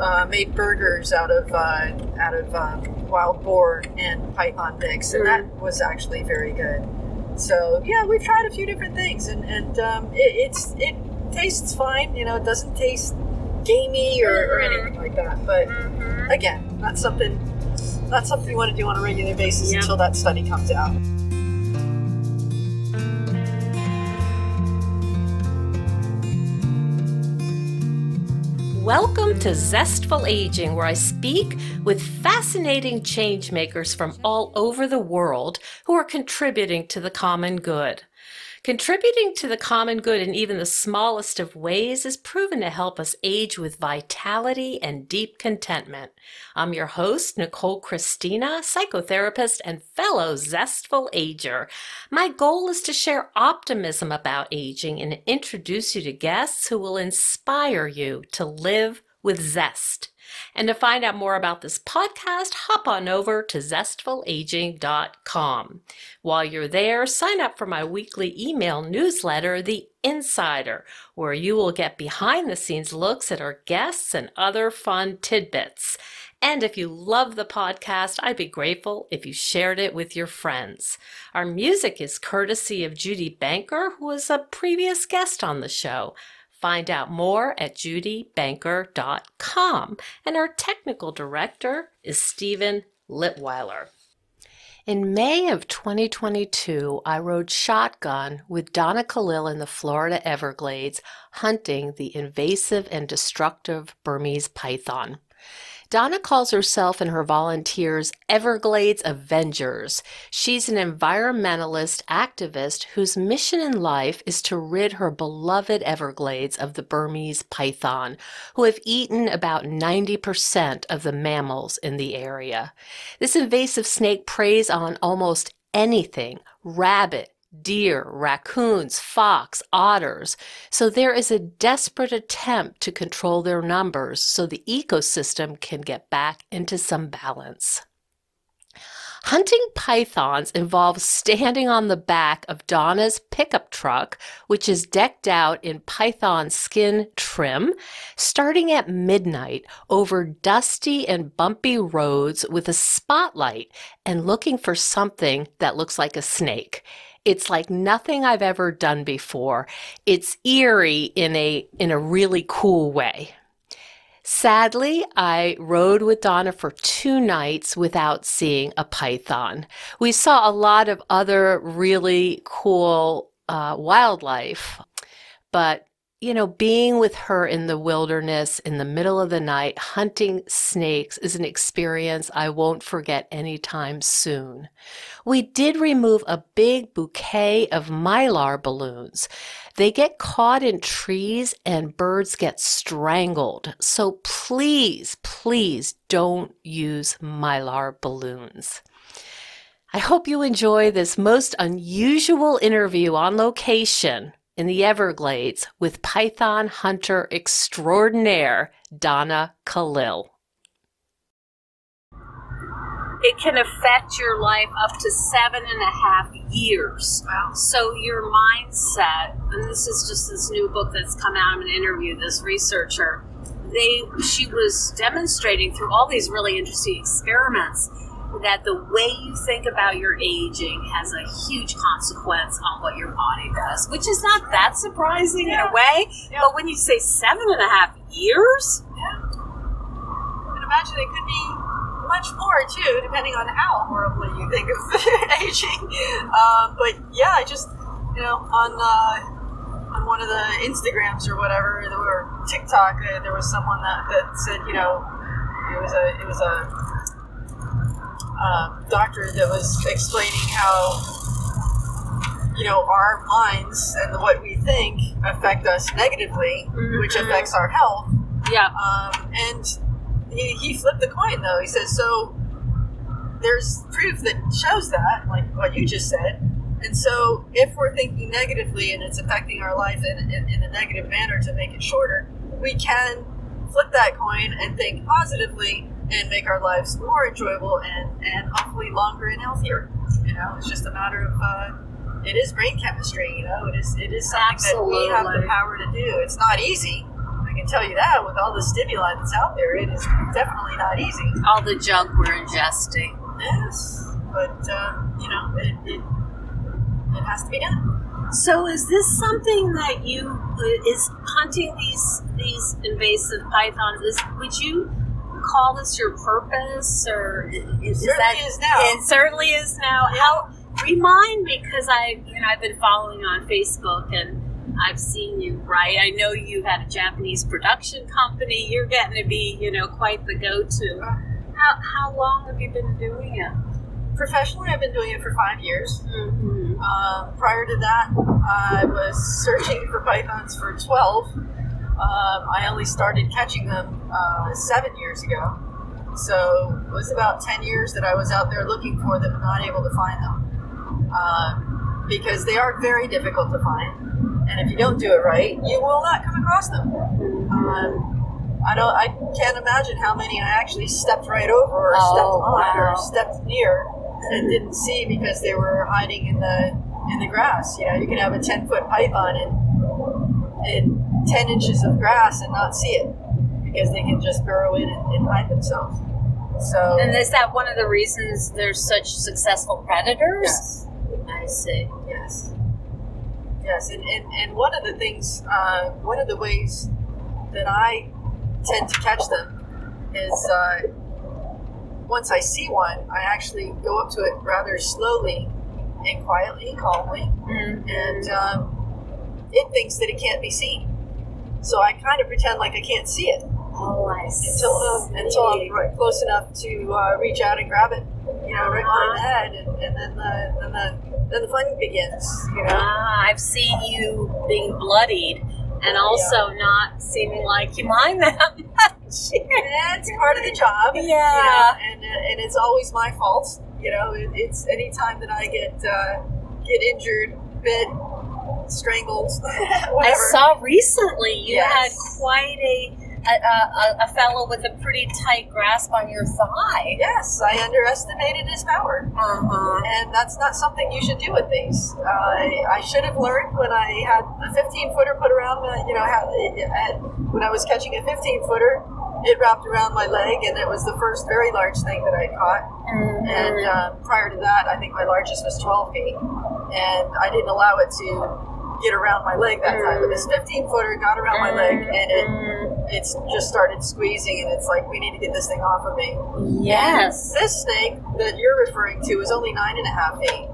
uh, made burgers out of uh, out of um, wild boar and python mix, and that was actually very good. So yeah, we've tried a few different things, and and um, it, it's it tastes fine. You know, it doesn't taste gamey or, or anything like that. But again, not something not something you want to do on a regular basis Yeah. until that study comes out. Welcome to Zestful Aging, where I speak with fascinating change makers from all over the world who are contributing to the common good. Contributing to the common good in even the smallest of ways is proven to help us age with vitality and deep contentment. I'm your host, Nicole Christina, psychotherapist and fellow Zestful Ager. My goal is to share optimism about aging and introduce you to guests who will inspire you to live with zest. And to find out more about this podcast, hop on over to zestfulaging.com. While you're there, sign up for my weekly email newsletter, The Insider, where you will get behind the scenes looks at our guests and other fun tidbits. And if you love the podcast, I'd be grateful if you shared it with your friends. Our music is courtesy of Judy Banker, who was a previous guest on the show. Find out more at judybanker.com. And our technical director is Stephen Litweiler. In May of 2022, I rode shotgun with Donna Kalil in the Florida Everglades hunting the invasive and destructive Burmese python. Donna calls herself and her volunteers Everglades Avengers. She's an environmentalist activist whose mission in life is to rid her beloved Everglades of the Burmese python, who have eaten about 90% of the mammals in the area. This invasive snake preys on almost anything rabbit, deer, raccoons, fox, otters. So there is a desperate attempt to control their numbers so the ecosystem can get back into some balance. Hunting pythons involves standing on the back of Donna's pickup truck, which is decked out in python skin trim, starting at midnight over dusty and bumpy roads with a spotlight and looking for something that looks like a snake. It's like nothing I've ever done before. It's eerie in a in a really cool way. Sadly, I rode with Donna for two nights without seeing a python. We saw a lot of other really cool uh, wildlife, but you know, being with her in the wilderness in the middle of the night, hunting snakes is an experience I won't forget anytime soon. We did remove a big bouquet of mylar balloons. They get caught in trees and birds get strangled. So please, please don't use mylar balloons. I hope you enjoy this most unusual interview on location in the Everglades with python hunter extraordinaire Donna Kalil. It can affect your life up to seven and a half years. Wow. So your mindset, and this is just this new book that's come out. I'm going to interview this researcher. They, she was demonstrating through all these really interesting experiments that the way you think about your aging has a huge consequence on what your body does, which is not that surprising in a way. Yeah. But when you say seven and a half years, Yeah. I can imagine it could be much more too, depending on how horribly you think of aging. Um, but yeah, I just you know on uh, on one of the Instagrams or whatever, or TikTok, uh, there was someone that, that said you know it was a it was a uh, doctor that was explaining how you know our minds and what we think affect us negatively, which Mhm. affects our health. yeah, Um, and he, he flipped the coin though. He says, so there's proof that shows that, like what you just said. And so if we're thinking negatively and it's affecting our life in, in, in a negative manner to make it shorter, we can flip that coin and think positively and make our lives more enjoyable and, and hopefully longer and healthier. You know, it's just a matter of, uh, it is brain chemistry, you know, it is, it is something that we have the power to do. It's not easy. I can tell you that with all the stimuli that's out there, it is definitely not easy. All the junk we're ingesting. Yes, but um, you know, it, it it has to be done. So, is this something that you is hunting these these invasive pythons? Is would you call this your purpose, or is, Certainly that is now. It certainly is now. How remind because I you know I've been following on Facebook and. I've seen you, right? I know you had a Japanese production company. You're getting to be, you know, quite the go-to. How, how long have you been doing it? Professionally, I've been doing it for five years. Mm-hmm. Um, prior to that, I was searching for pythons for 12. Um, I only started catching them uh, seven years ago. So it was about 10 years that I was out there looking for them and not able to find them. Um, because they are very difficult to find. And if you don't do it right, you will not come across them. Um, I don't. I can't imagine how many I actually stepped right over, or oh, stepped on, wow. or stepped near, and didn't see because they were hiding in the in the grass. You know, you can have a ten foot python, and and 10 inches of grass and not see it because they can just burrow in and, and hide themselves. So, and is that one of the reasons they're such successful predators? Yes. I see. Yes. Yes, and, and, and one of the things, uh, one of the ways that I tend to catch them is uh, once I see one, I actually go up to it rather slowly and quietly, calmly, mm-hmm. and um, it thinks that it can't be seen. So I kind of pretend like I can't see it Oh, I see. until uh, until I'm right close enough to uh, reach out and grab it, you know, right behind the head, and, and then the then the then the fun begins, you know. Ah, I've seen you being bloodied and also not seeming like you mind that much. That's part of the job, you know, Yeah. and uh, and it's always my fault, you know. It, it's any time that I get uh, get injured, bit, strangled, I saw recently you Yes. had quite a a, a a fellow with a pretty tight grasp on your thigh. Yes, I underestimated his power. Uh-huh. and that's not something you should do with these. Uh, I, I should have learned when I had a 15 footer put around my, you know, had, when I was catching a 15 footer, it wrapped around my leg, and it was the first very large thing that I caught. And uh, prior to that, I think my largest was 12 feet, and I didn't allow it to get around my leg that time. But this mm. 15 footer got around my leg, mm. and it it's just started squeezing, and it's like we need to get this thing off of me. Yes. This snake that you're referring to is only nine and a half feet.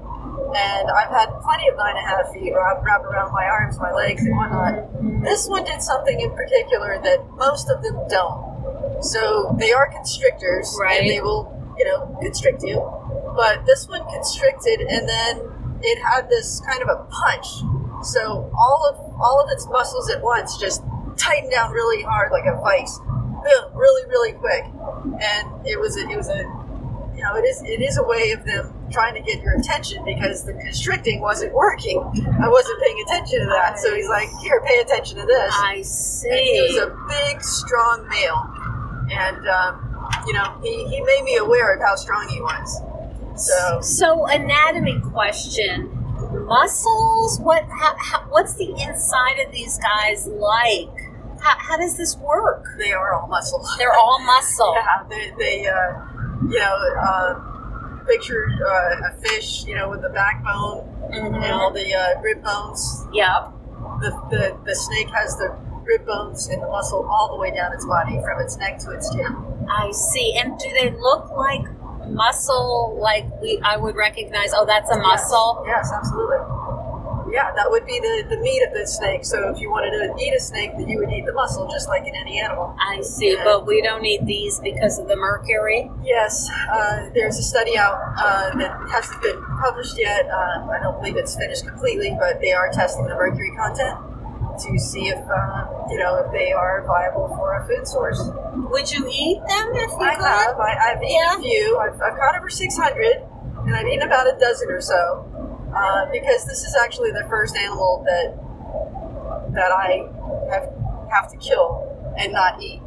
And I've had plenty of nine and a half feet wrap, wrap around my arms, my legs, and whatnot. This one did something in particular that most of them don't. So they are constrictors, Right. and they will, you know, constrict you. But this one constricted, and then it had this kind of a punch. So all of all of its muscles at once just tightened down really hard, like a vice. Boom, really, really quick. And it was a, it was a you know, it is it is a way of them trying to get your attention because the constricting wasn't working. I wasn't paying attention to that. So he's like, "Here, pay attention to this." I And he see. was a big, strong male, and um, you know, he, he made me aware of how strong he was. So So, anatomy question: muscles. What? How, how, what's the inside of these guys like? How, how does this work? they are all muscle. They're all muscle. Yeah, they, they uh, you know, uh, picture uh, a fish, you know, with the backbone and all the uh, rib bones. Yep. The, the the snake has the rib bones and the muscle all the way down its body, from its neck to its tail. I see. And do they look like muscle? Like we, I would recognize. Oh, that's a muscle. Yes, yes absolutely. Yeah, that would be the, the meat of the snake. So if you wanted to eat a snake, then you would eat the muscle, just like in any animal. I see. But we don't eat these because of the mercury. Yes, uh, there's a study out uh, that hasn't been published yet. Uh, I don't believe it's finished completely, but they are testing the mercury content to see if uh, you know if they are viable for a food source. Would you eat them if you I could? have. I, I've eaten Yeah. a few. I've, I've caught over 600, and I've eaten about a dozen or so. Uh, because this is actually the first animal that that I have have to kill and not eat.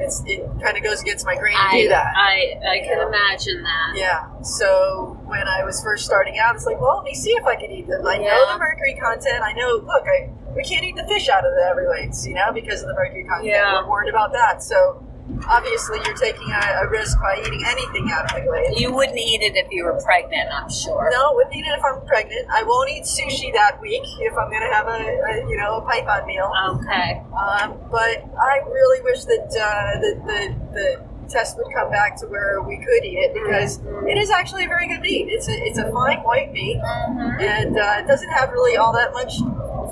It's, it kind of goes against my grain to I, do that. I, I can Yeah. imagine that. Yeah. So when I was first starting out, it's like, well, let me see if I can eat them. I know the mercury content. I know. Look, I we can't eat the fish out of the Everglades, you know, because of the mercury content. Yeah. We're worried about that. So obviously, you're taking a, a risk by eating anything out of the glade. You wouldn't eat it if you were pregnant, I'm sure. No, wouldn't eat it if I'm pregnant. I won't eat sushi that week if I'm going to have a, a you know a python meal. Okay. Um, but I really wish that uh, the, the the test would come back to where we could eat it because it is actually a very good meat. It's a it's a fine white meat, Mm-hmm. and uh, it doesn't have really all that much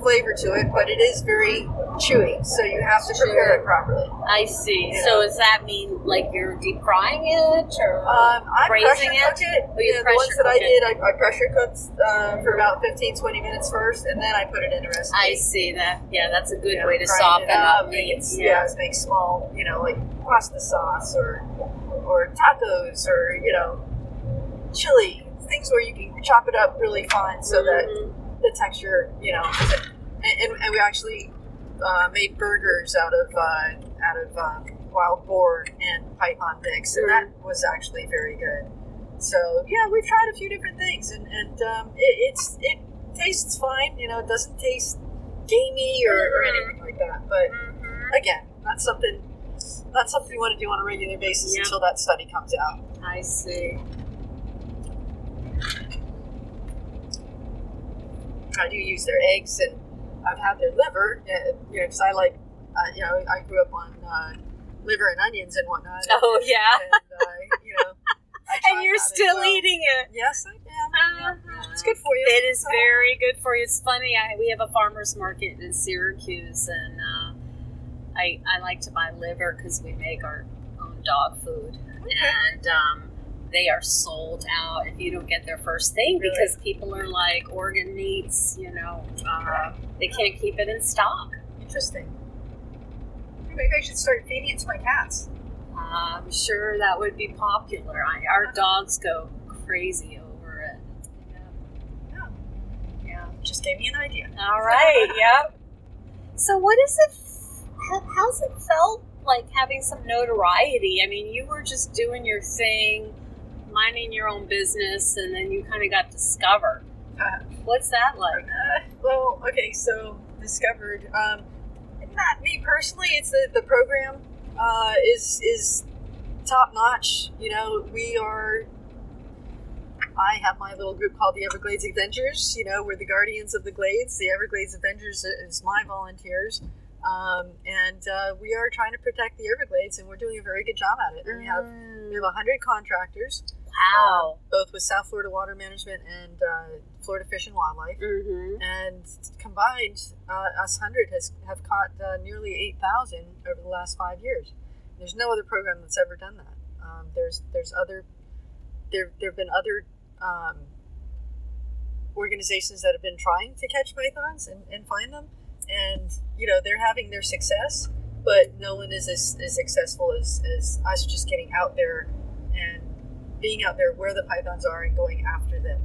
flavor to it, but it is very chewy. So you have to prepare it properly. I see. Yeah. So does that mean like you're deep frying it or Um, I braising pressure cook it? it. Oh, you Yeah, the ones that I did, I, I pressure cooked uh, for about 15, 20 minutes first, and then I put it in a recipe. I see that. Yeah, that's a good Yeah, way to soften it up it- meats. Yeah, make small, you know, like pasta sauce or or tacos or you know, chili things where you can chop it up really fine so that Mhm. the texture, you know, and, and, and we actually uh, made burgers out of uh, out of um, wild boar and python mix, and that was actually very good. So yeah, we've tried a few different things, and and um, it, it's it tastes fine. You know, it doesn't taste gamey or, or anything like that. But Mhm. again, not something not something you want to do on a regular basis Yeah. until that study comes out. I see. I do use their eggs, and I've had their liver. uh, You know, because I like, uh, you know, I grew up on uh, liver and onions and whatnot. Oh, yeah. and uh, you know, and you're still well. eating it. Yes, I am. Uh-huh. It's good for you. It is very good for you. It's funny. I, we have a farmers market in Syracuse, and uh, I I like to buy liver because we make our own dog food, and um, they are sold out if you don't get their first thing Really? because people are like organ meats. You know, uh, they can't keep it in stock. Interesting. Maybe I should start feeding it to my cats. I'm sure that would be popular. I, our dogs go crazy over it. Yeah, Yeah. just gave me an idea. All right. yep. So, what is it? How's it felt like having some notoriety? I mean, you were just doing your thing, minding your own business, and then you kind of got discovered. Uh, What's that like? Uh, well, okay, so discovered. Um, not me personally. It's the the program uh, is is top notch. You know, we are. I have my little group called the Everglades Avengers. You know, we're the guardians of the glades. The Everglades Avengers is my volunteers, um, and uh, we are trying to protect the Everglades, and we're doing a very good job at it. We have we have hundred contractors, wow. um, both with South Florida Water Management and uh, Florida Fish and Wildlife Mm-hmm. and combined, uh, us hundred has have caught uh, nearly eight thousand over the last five years. There's no other program that's ever done that. Um, there's there's other there there have been other um, organizations that have been trying to catch pythons and, and find them, and you know they're having their success, but no one is as, as successful as, as us just getting out there being out there where the pythons are and going after them.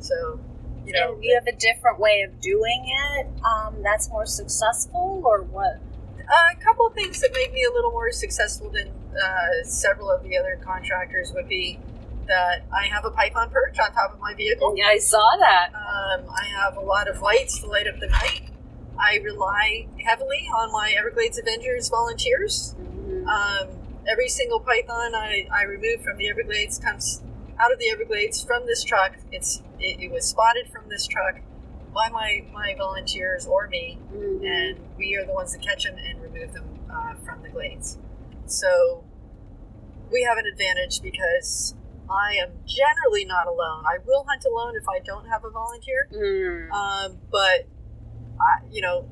So you know and you have a different way of doing it. Um, that's more successful, or what? Uh, a couple of things that make me a little more successful than uh, several of the other contractors would be that I have a python perch on top of my vehicle. Yeah, I saw that. Um, I have a lot of lights to light up the night. I rely heavily on my Everglades Avengers volunteers. Mhm. Um, every single python I, I remove from the Everglades comes out of the Everglades from this truck. It's it, it was spotted from this truck by my, my volunteers or me Mhm. and we are the ones that catch them and remove them uh, from the glades. So we have an advantage because I am generally not alone. I will hunt alone if I don't have a volunteer, Mm. um, but I, you know,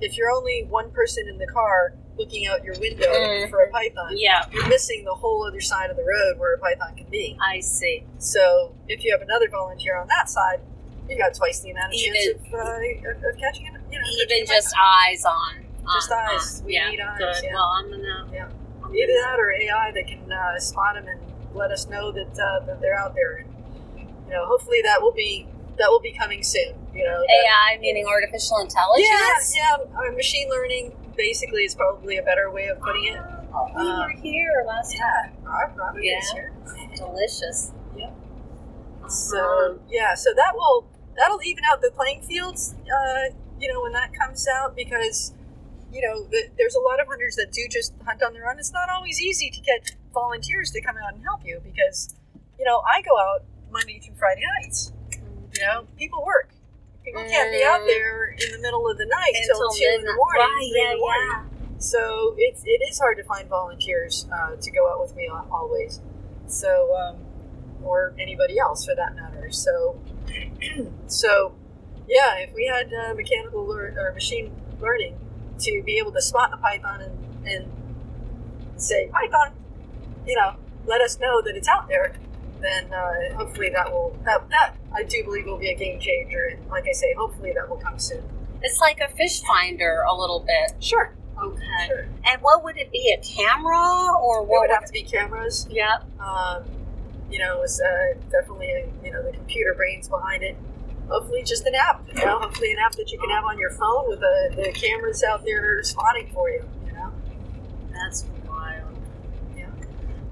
if you're only one person in the car looking out your window Mhm. for a python, Yeah, you're missing the whole other side of the road where a python can be. I see. So if you have another volunteer on that side, you got twice the amount of chance of, uh, of, catching it. You know, Even just eyes on. Just on- eyes. on. We yeah, need eyes, Good. yeah. Well, I'm gonna. Yeah. I'm Either gonna- that or AI that can uh, spot them and let us know that uh, that they're out there. And you know, hopefully that will be that will be coming soon. You know, that- AI meaning artificial intelligence. Yeah, yeah. Machine learning basically is probably a better way of putting it. Oh, we Uh, were here last Yeah, Rob, Robert Yeah. is here. Delicious. Yep. Uh-huh. So yeah, so that will that'll even out the playing fields. Uh, you know, when that comes out because, you know, the, there's a lot of hunters that do just hunt on their own. It's not always easy to get volunteers to come out and help you because, you know, I go out Monday through Friday nights. You know, people work. People can't be out there in the middle of the night Until two in the morning. Right, three in yeah, the morning. yeah. So it's it is hard to find volunteers uh, to go out with me always. So um, or anybody else for that matter. So so yeah, if we had uh, mechanical lear- or machine learning to be able to spot the python and, and say python, you know, let us know that it's out there. Then uh, hopefully that will that that I do believe will be a game changer. And like I say, hopefully that will come soon. It's like a fish finder a little bit. Sure, Okay. sure. And what would it be? A camera or what would have to be cameras. Yeah. um, you know, is uh, definitely you know the computer brains behind it. Hopefully, just an app. You know, hopefully an app that you can have on your phone with the, the cameras out there spotting for you. You know, That's.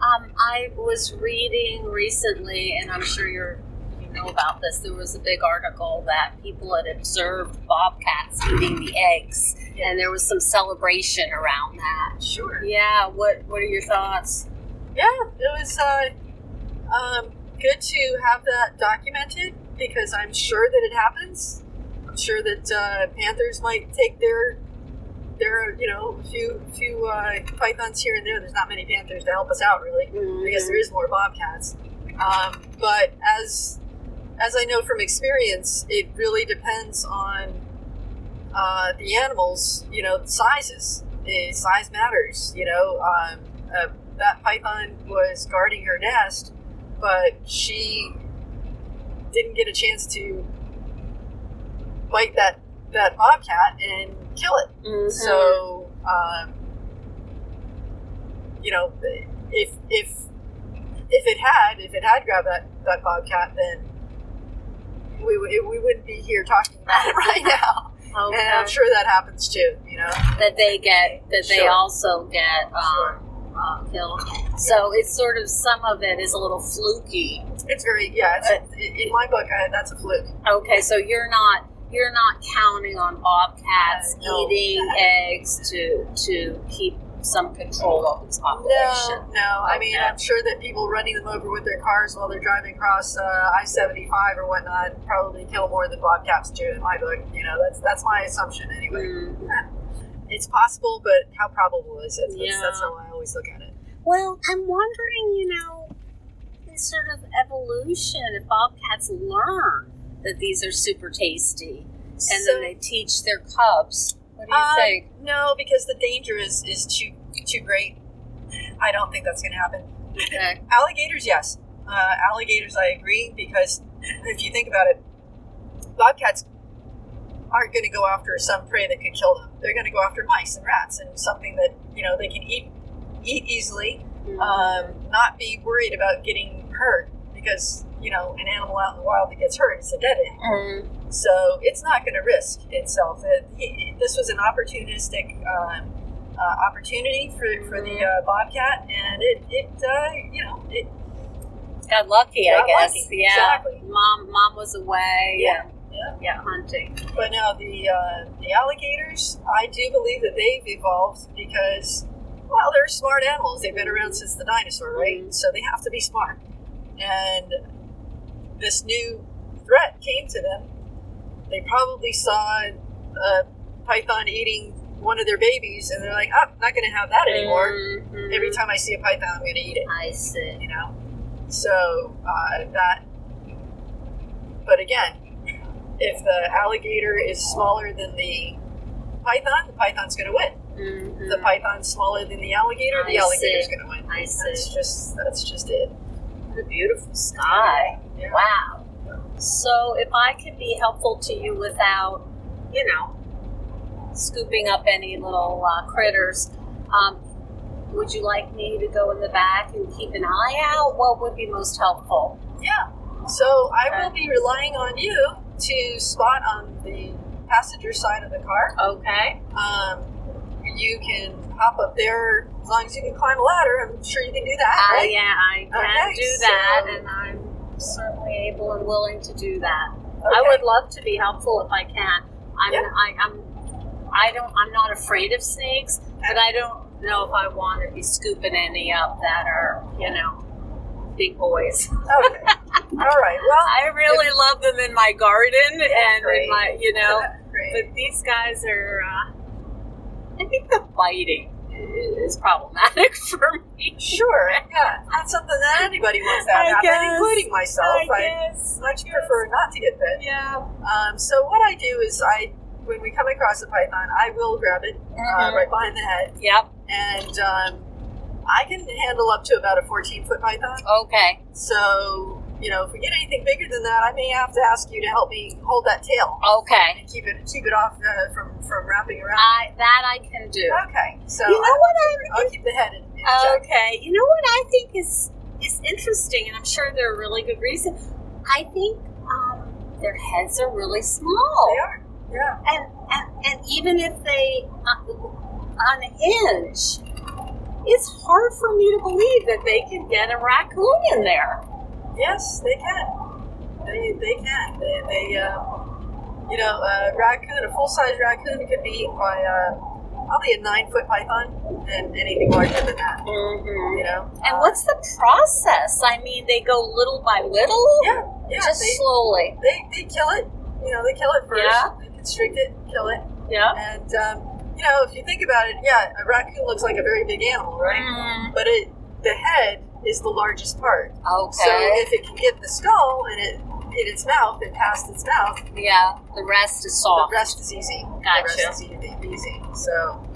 Um, I was reading recently, and I'm sure you're you know about this. There was a big article that people had observed bobcats eating the eggs, Yeah. and there was some celebration around that. sure. Yeah. What What are your thoughts? Yeah, it was uh, um, good to have that documented because I'm sure that it happens. I'm sure that uh, panthers might take their their you know a few few uh, pythons here and there. There's not many panthers to help us out really. I guess there is more bobcats. Um, but as as I know from experience, it really depends on uh, the animals. You know, sizes. The size matters. You know, um, uh, that python was guarding her nest, but she didn't get a chance to bite that that bobcat and kill it. Mhm. So, um, you know, if if if it had if it had grabbed that that bobcat, then we we wouldn't be here talking about it right now. Okay. And I'm sure that happens too. You know, that they get that they Sure. also get Sure. um, uh, killed. So it's sort of some of it is a little fluky. it's very yeah. It's, in my book, I, that's a fluke. Okay, so you're not you're not counting on bobcats no. eating eggs to to keep some control of its population. No, no. I mean, I'm sure that people running them over with their cars while they're driving across uh, I-75 or whatnot probably kill more than bobcats do. In my book, you know, that's that's my assumption anyway. Mm. It's possible, but how probable is it? That's, Yeah. that's how I always look at it. Well, I'm wondering, you know, in sort of evolution, if bobcats learn that these are super tasty, and So- then they teach their cubs. What do you Um, think? No, because the danger is is too too great. I don't think that's going to happen. Okay. Alligators, yes. Uh, alligators, I agree, because if you think about it, bobcats aren't going to go after some prey that could kill them. They're going to go after mice and rats and something that you know they can eat eat easily, um, not be worried about getting hurt because you know an animal out in the wild that gets hurt it's a dead end. Mm. So it's not going to risk itself. It, he, this was an opportunistic um, uh, opportunity for, for the uh, bobcat, and it, it uh, you know it Got lucky, I guess. lucky, Yeah. exactly. Mom, mom was away. Yeah, yeah. yeah, hunting. But now the uh, the alligators, I do believe that they've evolved because, well, they're smart animals. They've been around since the dinosaur, right? Mhm. So they have to be smart. And this new threat came to them. They probably saw a python eating one of their babies, and they're like, "Oh, I'm not going to have that anymore. Mhm. Every time I see a python, I'm going to eat it." I see. You know. So uh, that. But again, if the alligator is smaller than the python, the python's going to win. Mhm. The python's smaller than the alligator, the alligator's going to win. I see. That's just that's just it. What a beautiful sky. Wow. So, if I could be helpful to you without, you know, scooping up any little uh, critters, um, would you like me to go in the back and keep an eye out? What would be most helpful? Yeah. So I Okay. will be relying on you to spot on the passenger side of the car. Okay. Um, you can hop up there as long as you can climb a ladder. I'm sure you can do that, Uh, right? yeah, I can Okay, do that, so- and I'm certainly able and willing to do that. Okay. I would love to be helpful if I can. I'm Yeah. I, I'm I don't I'm not afraid of snakes, but I don't know if I want to be scooping any up that are you know big boys. Okay. All right. Well, I really love them in my garden and great. in my you know, but these guys are. Uh, I think the biting is problematic for me. Sure. Yeah. Not something that anybody wants to have I happen, guess. including myself. I I, guess. much prefer not to get bit. Yeah. Um, so what I do is I, when we come across a python, I will grab it uh, Mhm. right behind the head, Yep. and um, I can handle up to about a 14 foot python. Okay. So you know, if we get anything bigger than that, I may have to ask you to help me hold that tail Okay. and keep it keep it off uh, from from wrapping around. I that I can do. okay. So You know I, what I'm I'll keep the head in, in check. Okay, you know what I think is is interesting, and I'm sure there are really good reasons. I think um, their heads are really small, They are. Yeah. and, and and even if they uh, unhinge, it's hard for me to believe that they can get a raccoon in there. Yes, they can. They, they can. They, they um, you know, a raccoon, a full size raccoon could be eaten by uh, probably a nine foot python and anything larger than that. Mm-hmm. You know? And Uh, what's the process? I mean, they go little by little, Yeah, yeah. just they, slowly. they, they kill it. You know, they kill it first. Yeah. They constrict it, kill it. Yeah. And, um, you know, if you think about it, yeah, a raccoon looks like a very big animal, right? Mm, But it, the head is the largest part. okay. So if it can get the skull and it in its mouth and past its mouth, yeah, the rest is soft. The rest is easy. Gotcha. The rest is easy. easy. So,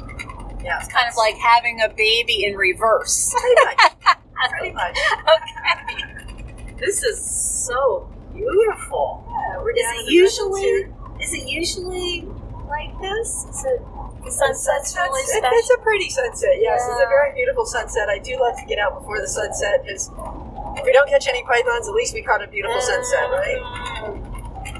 yeah. It's kind of like having a baby in reverse. Pretty much. Pretty much. okay. This is so beautiful. Yeah, we're Is it usually is it usually like this? Is it the sunset's really It's- special? It's a pretty sunset, yes. It's a very beautiful sunset. I do love to get out before the sunset because if we don't catch any pythons, at least we caught a beautiful sunset, right?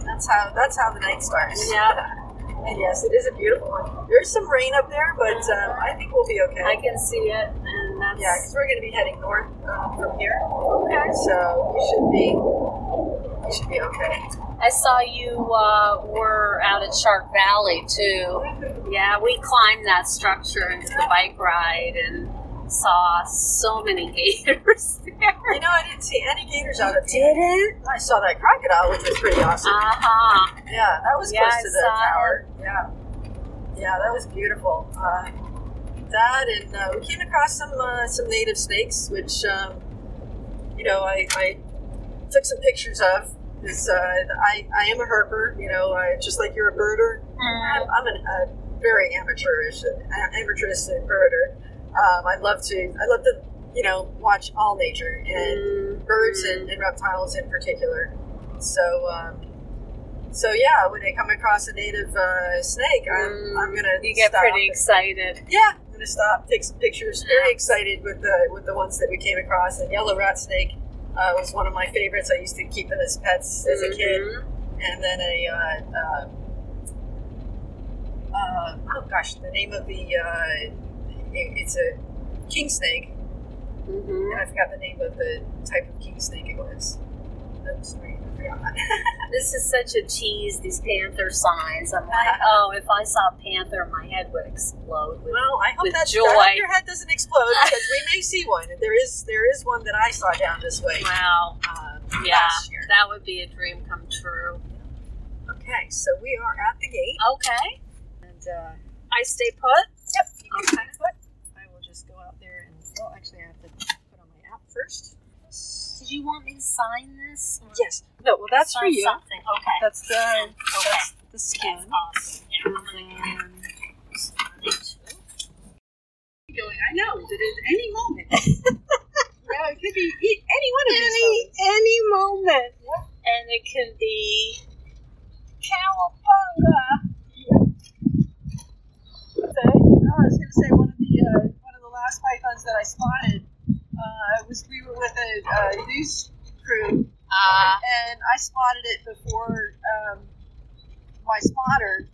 That's how that's how the night starts. Yeah. and yes, it is a beautiful one. There's some rain up there, but um, I think we'll be okay. I can see it, and that's yeah, because we're going to be heading north uh, from here. okay. So we should be we should be okay. I saw you uh, were out at Shark Valley too. Yeah, we climbed that structure and did the bike ride and saw so many gators there. You know, I didn't see any gators out of there. Didn't? I saw that crocodile, which was pretty awesome. Uh huh. yeah, that was yeah, close I to the tower. Yeah, yeah, that was beautiful. Uh, that and uh, we came across some uh, some native snakes, which um, you know I, I took some pictures of. Because uh, I I am a herper, you know, I, just like you're a birder. I'm, I'm an, a very amateurish, amateurish birder. Um, I love to I love to you know watch all nature and birds and, and reptiles in particular. So, um, so yeah, when I come across a native uh, snake, I'm, I'm gonna Mm. You get pretty and- excited. yeah, I'm gonna stop, take some pictures. Very excited with the with the ones that we came across. And yellow rat snake uh, was one of my favorites. I used to keep them as pets as a kid. Mhm. And then a uh, uh, uh, oh gosh, the name of the uh, it, it's a king snake, Mhm. and I forgot the name of the type of king snake it was. I'm sorry, I forgot. This is such a tease, these panther signs. I'm like, oh, if I saw a panther, my head would explode. With, well, I hope that joy. I hope your head doesn't explode because we may see one. There is there is one that I saw down this way. wow. Uh, Yeah, that would be a dream come true. Okay, so we are at the gate, Okay. and uh, I stay put. yep. Okay. put. I will just go out there and well, actually, I have to put on my app first. Did you want me to sign this? Yes. No, well, that's for you. Something. Okay. That's the Okay. that's the skin. That's awesome. Yeah, I'm gonna And sign it too. going, I know that at any moment. yeah, it could be any one of these Any any moment, Yeah. and it can be cowabunga. Say, oh, I was going to say one of the uh, one of the last pythons that I spotted uh, was we were with a uh, news crew Uh, and I spotted it before um, my spotter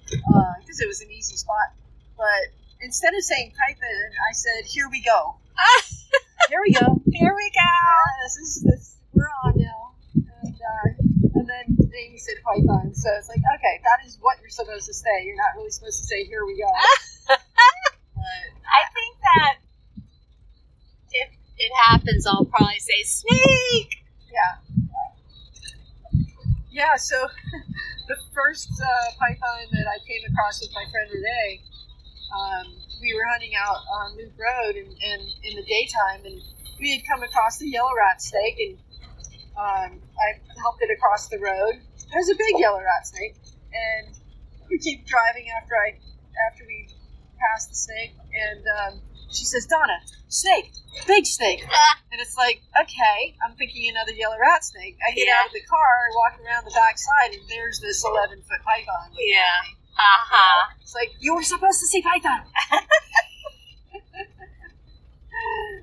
because it was an easy spot. But instead of saying python, I said, "Here we go." Here we go. here we go. Uh, this is this. We're on now, and uh, and then name said python, so it's like, okay, that is what you're supposed to say. You're not really supposed to say, here we go. but, I think that it happens, I'll probably say snake. yeah. Yeah, so the first uh, python that I came across with my friend Renee, um, we were hunting out on Loop Road and, and in the daytime, and we had come across the yellow rat snake, and um, I helped it across the road. Was a big yellow rat snake, and we keep driving after I after we passed the snake, and um, she says, "Donna, snake, big snake," and it's like, okay, I'm thinking another yellow rat snake. I get Yeah. out of the car, and walk around the back side, and there's this 11 foot python. Yeah. Uh huh. It's like you were supposed to see python.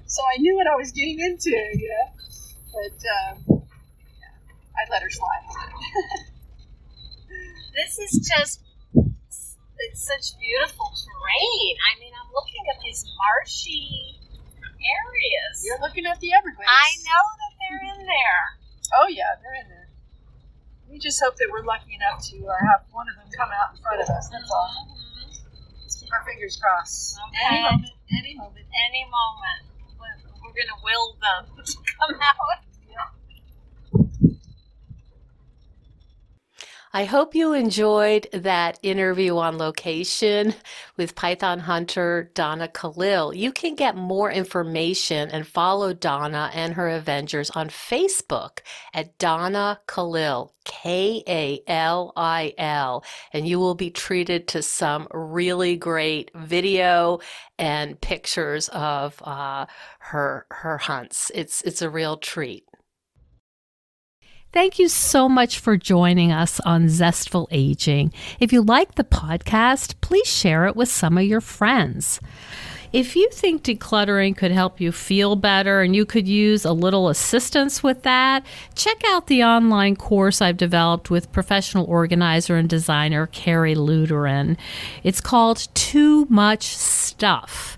so I knew what I was getting into, you know. But um, yeah, I let her slide. This is just. It's such beautiful terrain. I mean, I'm looking at these marshy areas. You're looking at the Everglades. I know that they're in there. Oh yeah, they're in there. We just hope that we're lucky enough to uh, have one of them come out in front of us. That's all. Mhm. Let's keep our fingers crossed. Okay. Any moment. Any moment. Any moment, we're- we're gonna will them to come out. I hope you enjoyed that interview on location with Python hunter Donna Kalil. You can get more information and follow Donna and her Avengers on Facebook at Donna Kalil, K A L I L, and you will be treated to some really great video and pictures of uh, her her hunts. It's it's a real treat. Thank you so much for joining us on Zestful Aging. If you like the podcast, please share it with some of your friends. If you think decluttering could help you feel better and you could use a little assistance with that, check out the online course I've developed with professional organizer and designer Carrie Luderin. It's called Too Much Stuff.